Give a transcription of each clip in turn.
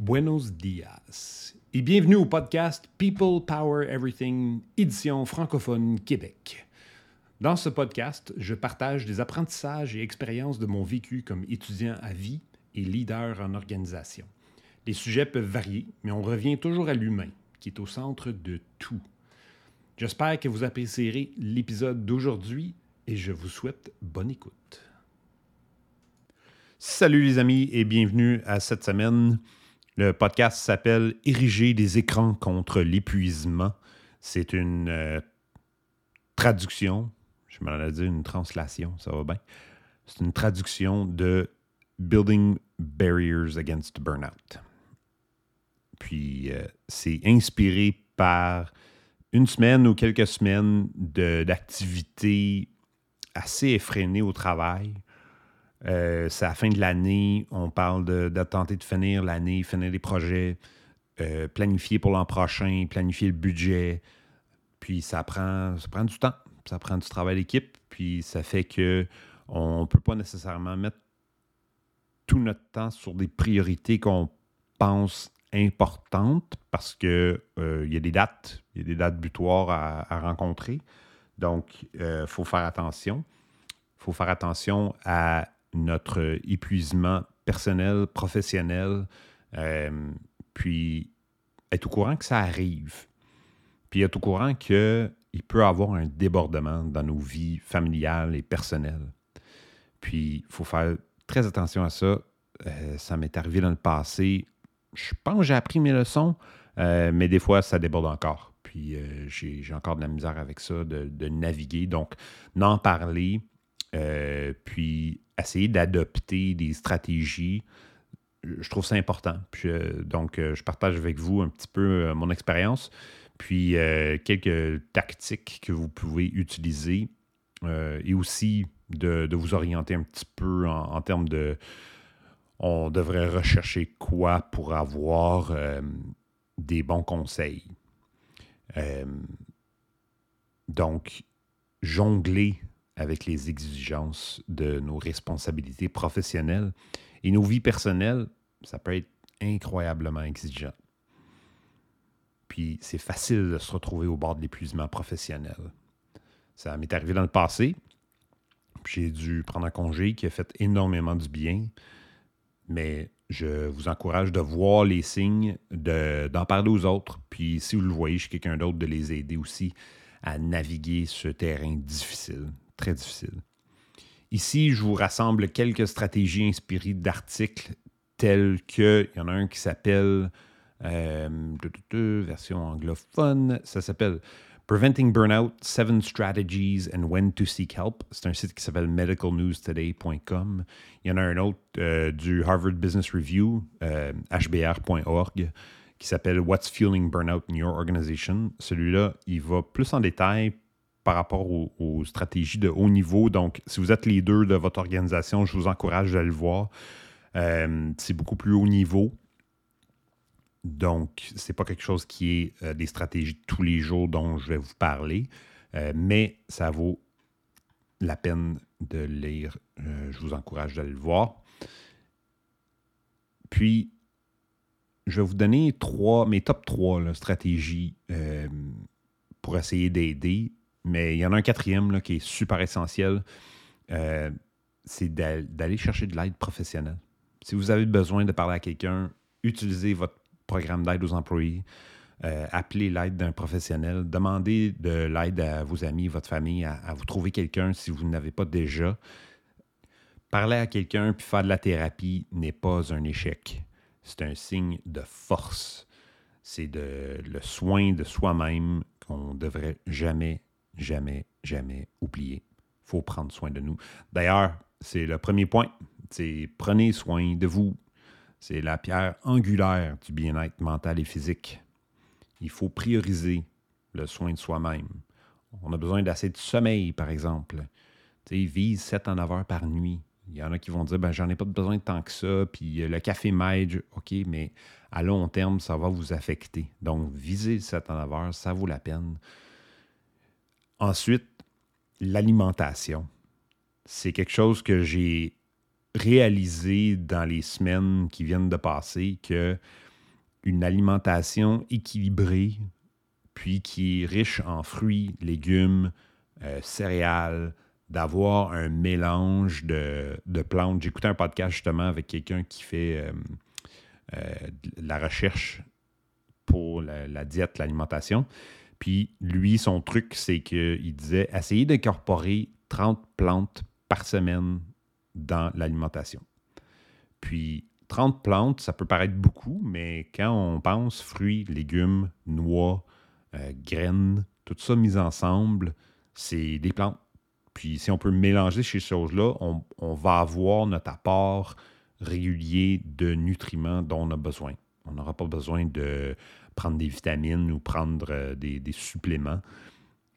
Buenos dias et bienvenue au podcast People Power Everything, édition francophone Québec. Dans ce podcast, je partage des apprentissages et expériences de mon vécu comme étudiant à vie et leader en organisation. Les sujets peuvent varier, mais on revient toujours à l'humain, qui est au centre de tout. J'espère que vous apprécierez l'épisode d'aujourd'hui et je vous souhaite bonne écoute. Salut les amis et bienvenue à cette semaine. Le podcast s'appelle Ériger des écrans contre l'épuisement. C'est une euh, traduction, je m'en ai dit une translation, ça va bien. C'est une traduction de Building Barriers Against Burnout. Puis euh, c'est inspiré par une semaine ou quelques semaines d'activités assez effrénées au travail euh, c'est la fin de l'année. On parle de, tenter de finir l'année, finir les projets, euh, planifier pour l'an prochain, planifier le budget. Puis ça prend, ça prend du temps. Ça prend du travail d'équipe. Puis ça fait que on ne peut pas nécessairement mettre tout notre temps sur des priorités qu'on pense importantes parce qu'il euh, y a des dates, il y a des dates butoirs à, rencontrer. Donc, il faut faire attention. Il faut faire attention à notre épuisement personnel, professionnel, euh, puis être au courant que ça arrive, puis être au courant qu'il peut y avoir un débordement dans nos vies familiales et personnelles. Puis il faut faire très attention à ça. Euh, ça m'est arrivé dans le passé. Je pense que j'ai appris mes leçons, euh, mais des fois, ça déborde encore. Puis j'ai encore de la misère avec ça, de, de naviguer. Donc, n'en parler, puis essayer d'adopter des stratégies. Je trouve ça important. Euh, donc, euh, je partage avec vous un petit peu euh, mon expérience, puis quelques tactiques que vous pouvez utiliser et aussi de, vous orienter un petit peu en, termes de on devrait rechercher quoi pour avoir des bons conseils. donc, jongler avec les exigences de nos responsabilités professionnelles. Et nos vies personnelles, ça peut être incroyablement exigeant. Puis c'est facile de se retrouver au bord de l'épuisement professionnel. Ça m'est arrivé dans le passé. J'ai dû prendre un congé qui a fait énormément du bien. Mais je vous encourage de voir les signes, d'en parler aux autres. Puis si vous le voyez chez quelqu'un d'autre, de les aider aussi à naviguer ce terrain difficile très difficile. Ici, je vous rassemble quelques stratégies inspirées d'articles tels que, il y en a un qui s'appelle, euh, version anglophone, ça s'appelle Preventing Burnout, Seven Strategies and When to Seek Help. C'est un site qui s'appelle medicalnewstoday.com. Il y en a un autre euh, du Harvard Business Review, hbr.org, euh, qui s'appelle What's Fueling Burnout in Your Organization. Celui-là, il va plus en détail par rapport aux, stratégies de haut niveau. Donc, si vous êtes les deux de votre organisation, je vous encourage à le voir. Euh, c'est beaucoup plus haut niveau. Donc, ce n'est pas quelque chose qui est euh, des stratégies de tous les jours dont je vais vous parler, euh, mais ça vaut la peine de lire. je vous encourage d'aller le voir. Puis, je vais vous donner trois, mes top trois stratégies pour essayer d'aider mais il y en a un quatrième là, qui est super essentiel. Euh, c'est d'aller chercher de l'aide professionnelle. Si vous avez besoin de parler à quelqu'un, utilisez votre programme d'aide aux employés. Euh, appelez l'aide d'un professionnel. Demandez de l'aide à vos amis, votre famille, à, vous trouver quelqu'un si vous n'avez pas déjà. Parler à quelqu'un puis faire de la thérapie n'est pas un échec. C'est un signe de force. C'est le soin de soi-même qu'on ne devrait jamais jamais, jamais oublier. Il faut prendre soin de nous. D'ailleurs, c'est le premier point. C'est prenez soin de vous. C'est la pierre angulaire du bien-être mental et physique. Il faut prioriser le soin de soi-même. On a besoin d'assez de sommeil, par exemple. vise 7 à 9 heures par nuit. Il y en a qui vont dire ben, j'en ai pas besoin de tant que ça, puis euh, le café m'aide. OK, mais à long terme, ça va vous affecter. Donc, visez 7 à 9 heures, ça vaut la peine. Ensuite, l'alimentation. C'est quelque chose que j'ai réalisé dans les semaines qui viennent de passer que une alimentation équilibrée, puis qui est riche en fruits, légumes, euh, céréales, d'avoir un mélange de, plantes. J'écoutais un podcast justement avec quelqu'un qui fait euh, euh, la recherche pour la, diète, l'alimentation. Puis lui, son truc, c'est qu'il disait essayez d'incorporer 30 plantes par semaine dans l'alimentation. Puis 30 plantes, ça peut paraître beaucoup, mais quand on pense fruits, légumes, noix, euh, graines, tout ça mis ensemble, c'est des plantes. Puis si on peut mélanger ces choses-là, on, va avoir notre apport régulier de nutriments dont on a besoin. On n'aura pas besoin de prendre des vitamines ou prendre euh, des, suppléments.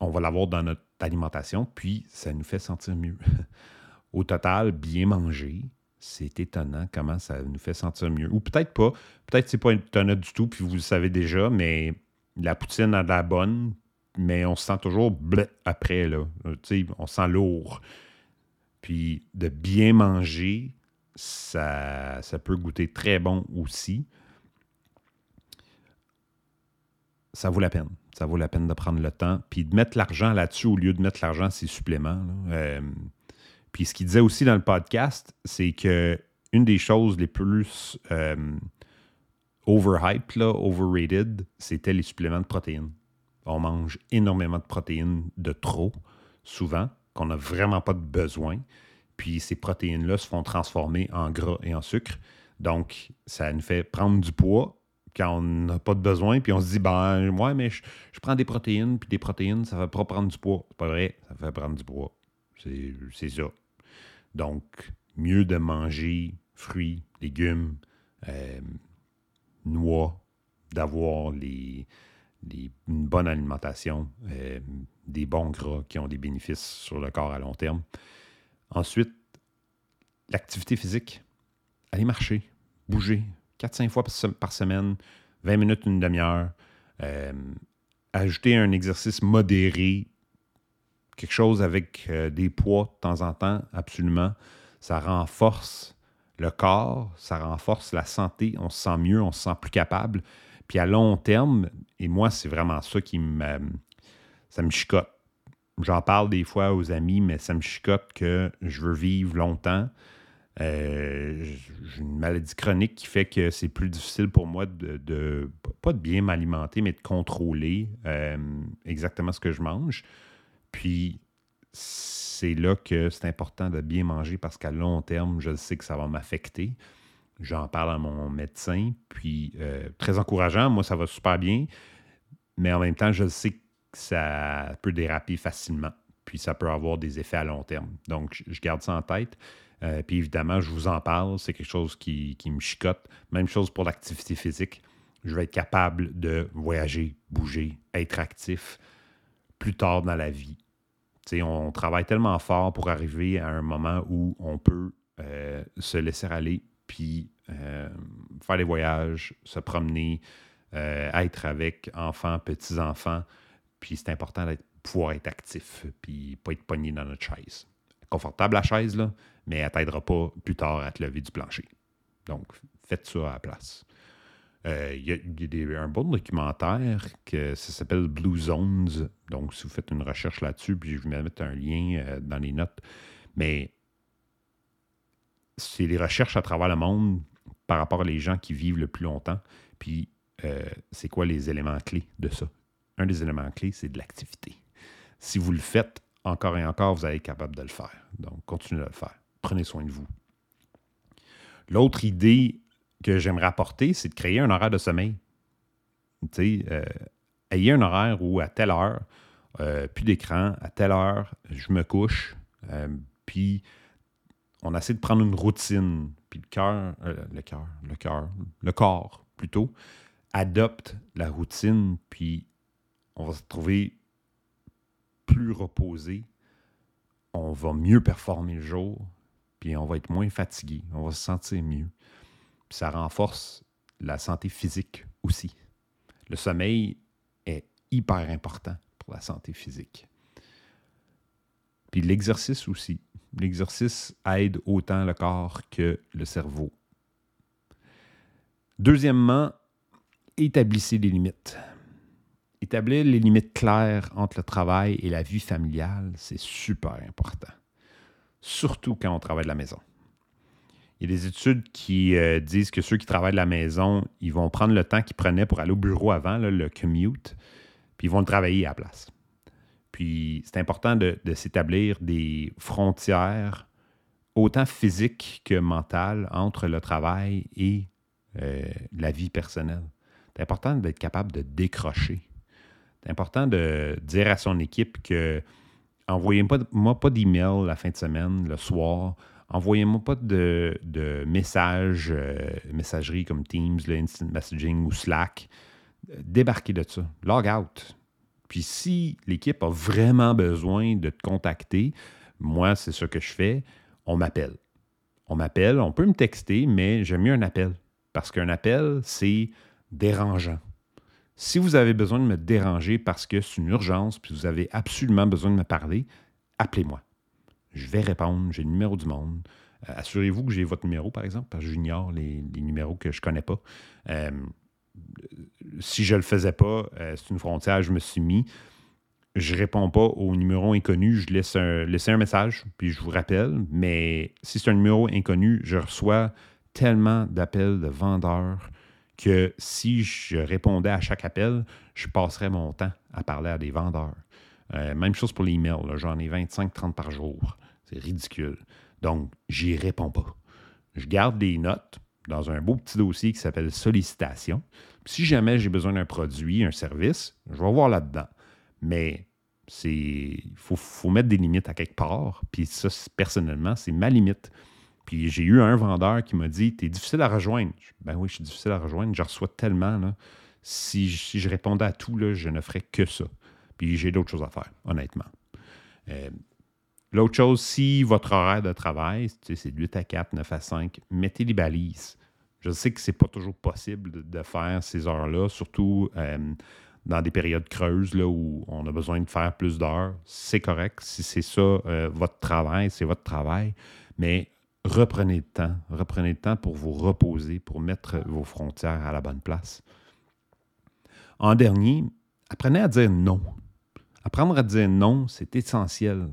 On va l'avoir dans notre alimentation, puis ça nous fait sentir mieux. Au total, bien manger, c'est étonnant comment ça nous fait sentir mieux. Ou peut-être pas. Peut-être c'est pas étonnant du tout, puis vous le savez déjà, mais la poutine a de la bonne, mais on se sent toujours bleu après, là. on se sent lourd. Puis de bien manger, ça peut goûter très bon aussi. Ça vaut la peine. Ça vaut la peine de prendre le temps. Puis de mettre l'argent là-dessus au lieu de mettre l'argent à ces suppléments. Euh, puis ce qu'il disait aussi dans le podcast, c'est que une des choses les plus euh, overhyped, overrated, c'était les suppléments de protéines. On mange énormément de protéines de trop, souvent, qu'on n'a vraiment pas de besoin. Puis ces protéines-là se font transformer en gras et en sucre. Donc, ça nous fait prendre du poids quand on n'a pas de besoin. Puis on se dit, ben, ouais, mais je, prends des protéines, puis des protéines, ça ne va pas prendre du poids. C'est pas vrai, ça fait prendre du poids. C'est ça. Donc, mieux de manger fruits, légumes, euh, noix, d'avoir les, une bonne alimentation, euh, des bons gras qui ont des bénéfices sur le corps à long terme. Ensuite, l'activité physique. Aller marcher, bouger, 4-5 fois par semaine, 20 minutes, une demi-heure. Euh, ajouter un exercice modéré quelque chose avec euh, des poids de temps en temps, absolument. Ça renforce le corps, ça renforce la santé, on se sent mieux, on se sent plus capable. Puis à long terme, et moi, c'est vraiment ça qui me. Ça me chicote. J'en parle des fois aux amis, mais ça me chicote que je veux vivre longtemps. Euh, j'ai une maladie chronique qui fait que c'est plus difficile pour moi de, pas de bien m'alimenter, mais de contrôler euh, exactement ce que je mange. Puis c'est là que c'est important de bien manger parce qu'à long terme, je sais que ça va m'affecter. J'en parle à mon médecin, puis euh, très encourageant, moi ça va super bien, mais en même temps, je sais que ça peut déraper facilement, puis ça peut avoir des effets à long terme. Donc, je garde ça en tête. Euh, puis évidemment, je vous en parle, c'est quelque chose qui, me chicote. Même chose pour l'activité physique. Je vais être capable de voyager, bouger, être actif plus tard dans la vie. on travaille tellement fort pour arriver à un moment où on peut euh, se laisser aller, puis euh, faire des voyages, se promener, être avec enfants, petits-enfants. Puis c'est important de pouvoir être actif, puis pas être pogné dans notre chaise. Confortable la chaise, là, mais elle t'aidera pas plus tard à te lever du plancher. Donc, faites ça à la place. Euh, il y a, un bon documentaire que ça s'appelle Blue Zones. Donc, si vous faites une recherche là-dessus, puis je vais mettre un lien euh, dans les notes. Mais c'est des recherches à travers le monde par rapport aux gens qui vivent le plus longtemps. Puis, euh, c'est quoi les éléments clés de ça? Un des éléments clés, c'est de l'activité. Si vous le faites encore et encore, vous allez être capable de le faire. Donc, continuez de le faire. Prenez soin de vous. L'autre idée que j'aimerais apporter, c'est de créer un horaire de sommeil. Euh, ayez un horaire où à telle heure, euh, plus d'écran, à telle heure, je me couche, euh, puis on essaie de prendre une routine, puis le cœur, le cœur, le cœur, le corps plutôt, adopte la routine, puis on va se trouver plus reposé, on va mieux performer le jour, puis on va être moins fatigué, on va se sentir mieux ça renforce la santé physique aussi. Le sommeil est hyper important pour la santé physique. Puis l'exercice aussi. L'exercice aide autant le corps que le cerveau. Deuxièmement, établissez des limites. Établir les limites claires entre le travail et la vie familiale, c'est super important. Surtout quand on travaille de la maison. Il y a des études qui euh, disent que ceux qui travaillent de la maison, ils vont prendre le temps qu'ils prenaient pour aller au bureau avant, le commute, puis ils vont le travailler à la place. Puis c'est important de, s'établir des frontières autant physiques que mentales entre le travail et euh, la vie personnelle. C'est important d'être capable de décrocher. C'est important de dire à son équipe que envoyez-moi pas d'email la fin de semaine, le soir. Envoyez-moi pas de, messages, euh, messagerie comme Teams, le Instant Messaging ou Slack. Débarquez de ça. Log out. Puis si l'équipe a vraiment besoin de te contacter, moi, c'est ce que je fais, on m'appelle. On m'appelle, on peut me texter, mais j'aime mieux un appel. Parce qu'un appel, c'est dérangeant. Si vous avez besoin de me déranger parce que c'est une urgence, puis vous avez absolument besoin de me parler, appelez-moi. Je vais répondre, j'ai le numéro du monde. Euh, assurez-vous que j'ai votre numéro, par exemple, parce que j'ignore les, numéros que je ne connais pas. Euh, si je ne le faisais pas, euh, c'est une frontière, je me suis mis. Je ne réponds pas au numéro inconnu, je laisse un, un message, puis je vous rappelle. Mais si c'est un numéro inconnu, je reçois tellement d'appels de vendeurs que si je répondais à chaque appel, je passerais mon temps à parler à des vendeurs. Euh, même chose pour l'email, j'en ai 25-30 par jour. C'est ridicule. Donc, j'y réponds pas. Je garde des notes dans un beau petit dossier qui s'appelle sollicitation. Si jamais j'ai besoin d'un produit, un service, je vais voir là-dedans. Mais c'est il faut, mettre des limites à quelque part. Puis ça, personnellement, c'est ma limite. Puis j'ai eu un vendeur qui m'a dit Tu es difficile à rejoindre. Ben oui, je suis difficile à rejoindre. Je reçois tellement. Là. Si, je répondais à tout, là, je ne ferais que ça. Puis j'ai d'autres choses à faire, honnêtement. Euh, l'autre chose, si votre horaire de travail, c'est de 8 à 4, 9 à 5, mettez les balises. Je sais que ce n'est pas toujours possible de, faire ces heures-là, surtout euh, dans des périodes creuses là, où on a besoin de faire plus d'heures. C'est correct. Si c'est ça euh, votre travail, c'est votre travail. Mais reprenez le temps. Reprenez le temps pour vous reposer, pour mettre vos frontières à la bonne place. En dernier, apprenez à dire non. Apprendre à dire non, c'est essentiel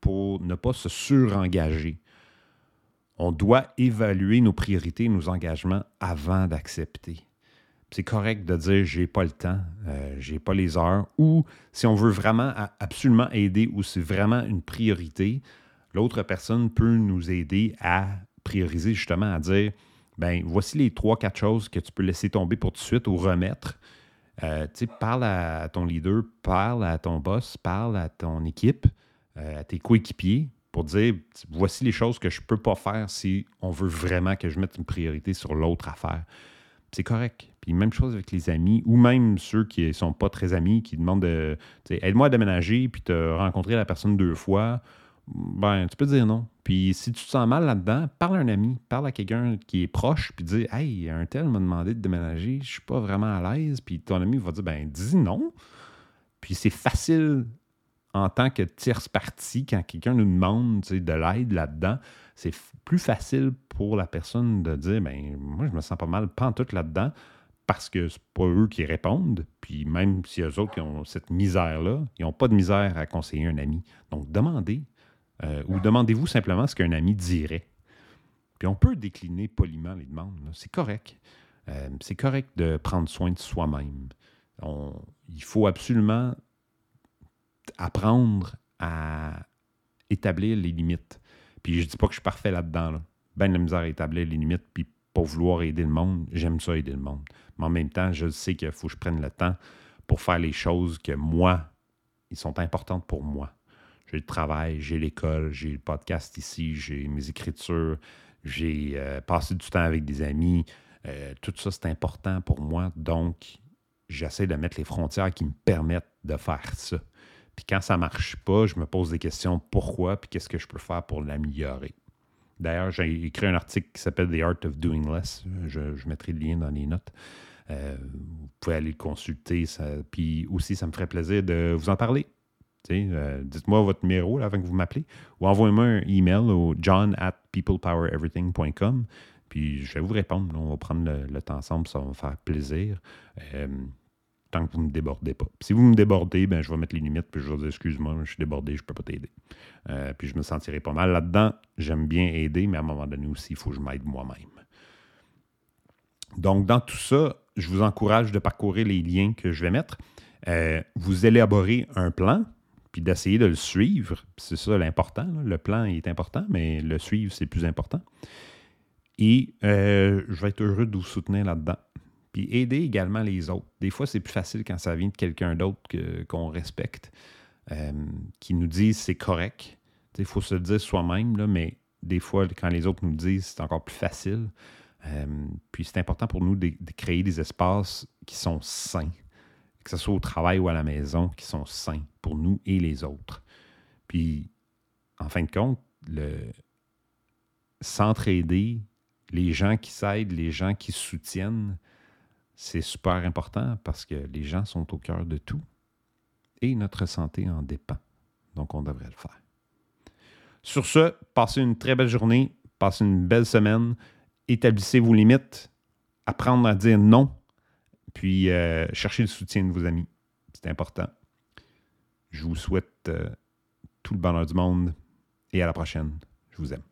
pour ne pas se surengager on doit évaluer nos priorités, nos engagements avant d'accepter. C'est correct de dire j'ai pas le temps, euh, j'ai pas les heures, ou si on veut vraiment absolument aider ou c'est vraiment une priorité, l'autre personne peut nous aider à prioriser justement, à dire ben voici les trois, quatre choses que tu peux laisser tomber pour tout de suite ou remettre. Euh, parle à ton leader, parle à ton boss, parle à ton équipe, euh, à tes coéquipiers, pour dire voici les choses que je ne peux pas faire si on veut vraiment que je mette une priorité sur l'autre affaire. C'est correct. Puis même chose avec les amis, ou même ceux qui ne sont pas très amis, qui demandent de aide-moi à déménager, puis tu as rencontré la personne deux fois. Ben, tu peux dire non. Puis si tu te sens mal là-dedans, parle à un ami, parle à quelqu'un qui est proche, puis dis Hey, un tel m'a demandé de déménager, je suis pas vraiment à l'aise. Puis ton ami va dire Ben, dis non. Puis c'est facile en tant que tierce partie, quand quelqu'un nous demande de l'aide là-dedans, c'est plus facile pour la personne de dire ben moi je me sens pas mal tout là-dedans parce que c'est pas eux qui répondent. Puis même si eux autres qui ont cette misère-là, ils n'ont pas de misère à conseiller un ami. Donc demandez euh, ou demandez-vous simplement ce qu'un ami dirait. Puis on peut décliner poliment les demandes. C'est correct. Euh, c'est correct de prendre soin de soi-même. il faut absolument apprendre à établir les limites. Puis je dis pas que je suis parfait là-dedans. Ben de la misère à établir les limites, puis pour vouloir aider le monde, j'aime ça aider le monde. Mais en même temps, je sais qu'il faut que je prenne le temps pour faire les choses que moi, ils sont importantes pour moi. J'ai le travail, j'ai l'école, j'ai le podcast ici, j'ai mes écritures, j'ai euh, passé du temps avec des amis. Euh, tout ça, c'est important pour moi. Donc, j'essaie de mettre les frontières qui me permettent de faire ça. Puis quand ça ne marche pas, je me pose des questions pourquoi, puis qu'est-ce que je peux faire pour l'améliorer. D'ailleurs, j'ai écrit un article qui s'appelle The Art of Doing Less. Je, mettrai le lien dans les notes. Euh, vous pouvez aller le consulter. puis aussi, ça me ferait plaisir de vous en parler. Euh, dites-moi votre numéro avant que vous m'appelez ou envoyez-moi un email au john at peoplepowereverything.com. Puis je vais vous répondre. On va prendre le, temps ensemble, ça va me faire plaisir. Euh, tant que vous ne me débordez pas. si vous me débordez, ben, je vais mettre les limites, puis je vais dire excuse-moi, je suis débordé, je ne peux pas t'aider. Euh, puis je me sentirai pas mal là-dedans. J'aime bien aider, mais à un moment donné aussi, il faut que je m'aide moi-même. Donc, dans tout ça, je vous encourage de parcourir les liens que je vais mettre. Vous élaborez un plan, puis d'essayer de le suivre. C'est ça l'important. Le plan est important, mais le suivre, c'est plus important. Et euh, je vais être heureux de vous soutenir là-dedans. Puis aider également les autres. Des fois, c'est plus facile quand ça vient de quelqu'un d'autre qu'on respecte, euh, qui nous dit c'est correct. Il faut se le dire soi-même, mais des fois, quand les autres nous le disent, c'est encore plus facile. Euh, puis c'est important pour nous de, créer des espaces qui sont sains, que ce soit au travail ou à la maison, qui sont sains pour nous et les autres. Puis, en fin de compte, s'entraider, les gens qui s'aident, les gens qui soutiennent, c'est super important parce que les gens sont au cœur de tout et notre santé en dépend. Donc, on devrait le faire. Sur ce, passez une très belle journée, passez une belle semaine, établissez vos limites, apprendre à dire non, puis euh, cherchez le soutien de vos amis. C'est important. Je vous souhaite euh, tout le bonheur du monde et à la prochaine. Je vous aime.